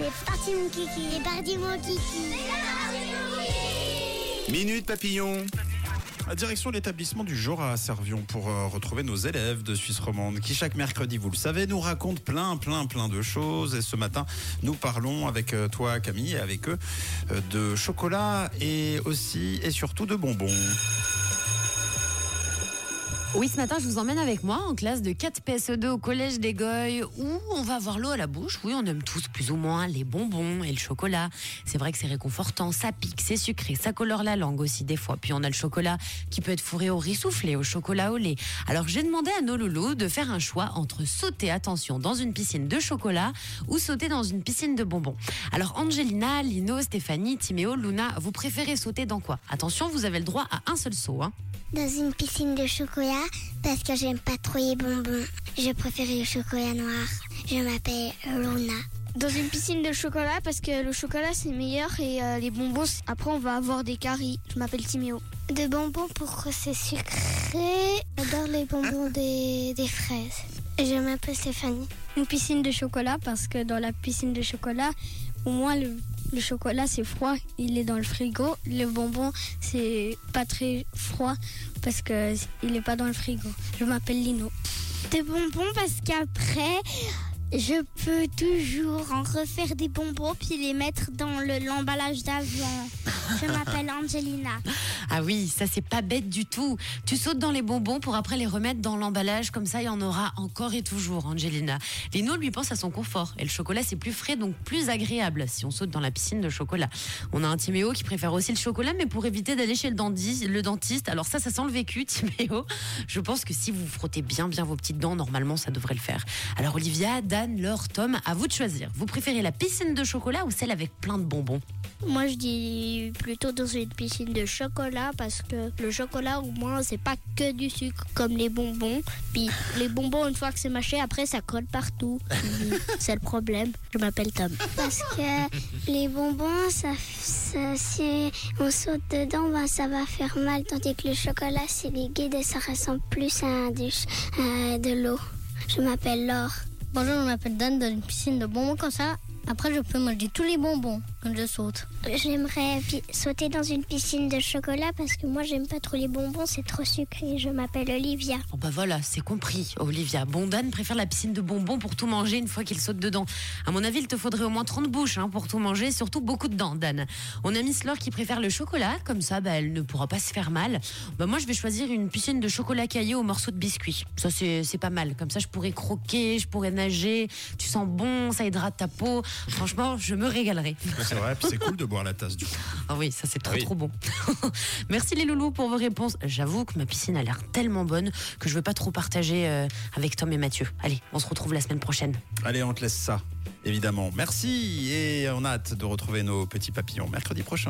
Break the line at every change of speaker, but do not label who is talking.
C'est parti mon kiki. C'est parti mon kiki.
Minute Papillon. À direction de l'établissement du Jura à Servion pour euh, retrouver nos élèves de Suisse romande qui chaque mercredi, vous le savez, nous racontent plein, plein, plein de choses. Et ce matin, nous parlons avec euh, toi Camille et avec eux euh, de chocolat et aussi et surtout de bonbons.
Oui, ce matin, je vous emmène avec moi en classe de 4 PSE2 au collège des Goyes où on va avoir l'eau à la bouche. Oui, on aime tous plus ou moins les bonbons et le chocolat. C'est vrai que c'est réconfortant, ça pique, c'est sucré, ça colore la langue aussi des fois. Puis on a le chocolat qui peut être fourré au riz soufflé, au chocolat au lait. Alors j'ai demandé à nos loulous de faire un choix entre sauter, attention, dans une piscine de chocolat ou sauter dans une piscine de bonbons. Alors Angelina, Lino, Stéphanie, Timéo, Luna, vous préférez sauter dans quoi? Attention, vous avez le droit à un seul saut. Hein.
Dans une piscine de chocolat parce que j'aime pas trop les bonbons. Je préfère le chocolat noir. Je m'appelle Luna.
Dans une piscine de chocolat parce que le chocolat c'est meilleur et euh, les bonbons après on va avoir des caries. Je m'appelle Timéo.
De bonbons pour que c'est sucré. J'adore les bonbons des, des fraises. Je m'appelle Stéphanie.
Une piscine de chocolat parce que dans la piscine de chocolat, au moins le, le chocolat c'est froid, il est dans le frigo. Le bonbon c'est pas très froid parce que il est pas dans le frigo. Je m'appelle Lino.
De bonbons parce qu'après, je peux toujours en refaire des bonbons puis les mettre dans le- l'emballage d'avant. Je m'appelle Angelina.
Ah oui, ça c'est pas bête du tout. Tu sautes dans les bonbons pour après les remettre dans l'emballage, comme ça il y en aura encore et toujours, Angelina. Lino lui pense à son confort. Et le chocolat c'est plus frais, donc plus agréable si on saute dans la piscine de chocolat. On a un Timéo qui préfère aussi le chocolat, mais pour éviter d'aller chez le, denti- le dentiste. Alors ça, ça sent le vécu, Timéo. Je pense que si vous frottez bien bien vos petites dents, normalement ça devrait le faire. Alors Olivia, Dan, Laure, Tom, à vous de choisir. Vous préférez la piscine de chocolat ou celle avec plein de bonbons?
Moi, je dis plutôt dans une piscine de chocolat parce que le chocolat, au moins, c'est pas que du sucre comme les bonbons. Puis les bonbons, une fois que c'est mâché, après, ça colle partout. C'est le problème. Je m'appelle Tom. Parce que les bonbons, ça, ça- si on saute dedans, ben, ça va faire mal. Tandis que le chocolat, c'est liquide et ça ressemble plus à, du, à de l'eau. Je m'appelle Laure.
Bonjour, je m'appelle Dan dans une piscine de bonbons comme ça. Après, je peux manger tous les bonbons quand je saute.
J'aimerais pi- sauter dans une piscine de chocolat parce que moi j'aime pas trop les bonbons, c'est trop sucré. Je m'appelle Olivia.
Oh bah voilà, c'est compris, Olivia. Bon, Dan préfère la piscine de bonbons pour tout manger une fois qu'il saute dedans. À mon avis, il te faudrait au moins 30 bouches hein, pour tout manger, surtout beaucoup de dents, Dan. On a Miss Laure qui préfère le chocolat, comme ça, bah, elle ne pourra pas se faire mal. Bah, moi, je vais choisir une piscine de chocolat caillé au morceau de biscuit. Ça, c'est c'est pas mal. Comme ça, je pourrais croquer, je pourrais nager. Tu sens bon, ça hydrate ta peau. Franchement, je me régalerai.
C'est vrai, puis c'est cool de boire la tasse du coup.
Ah oui, ça c'est trop
Oui.
trop bon. Merci les loulous pour vos réponses. J'avoue que ma piscine a l'air tellement bonne que je veux pas trop partager euh, avec Tom et Mathieu. Allez, on se retrouve la semaine prochaine.
Allez, on te laisse ça, évidemment. Merci et on a hâte de retrouver nos petits papillons mercredi prochain.